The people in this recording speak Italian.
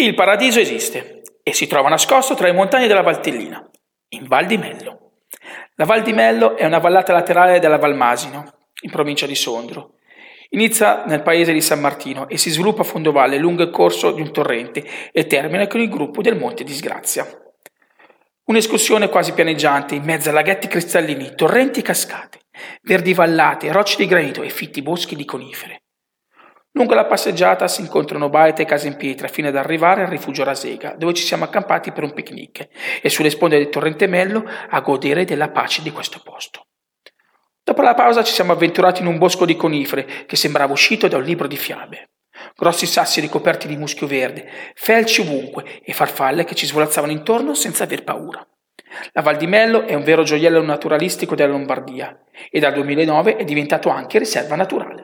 Il paradiso esiste e si trova nascosto tra le montagne della Valtellina, in Val di Mello. La Val di Mello è una vallata laterale della Val Masino, in provincia di Sondro. Inizia nel paese di San Martino e si sviluppa a fondovalle lungo il corso di un torrente e termina con il gruppo del Monte Disgrazia. Un'escursione quasi pianeggiante in mezzo a laghetti cristallini, torrenti e cascate, verdi vallate, rocce di granito e fitti boschi di conifere. Lungo la passeggiata si incontrano baite e case in pietra fino ad arrivare al rifugio Rasega, dove ci siamo accampati per un picnic e sulle sponde del torrente Mello a godere della pace di questo posto. Dopo la pausa ci siamo avventurati in un bosco di conifere che sembrava uscito da un libro di fiabe. Grossi sassi ricoperti di muschio verde, felci ovunque e farfalle che ci svolazzavano intorno senza aver paura. La Val di Mello è un vero gioiello naturalistico della Lombardia e dal 2009 è diventato anche riserva naturale.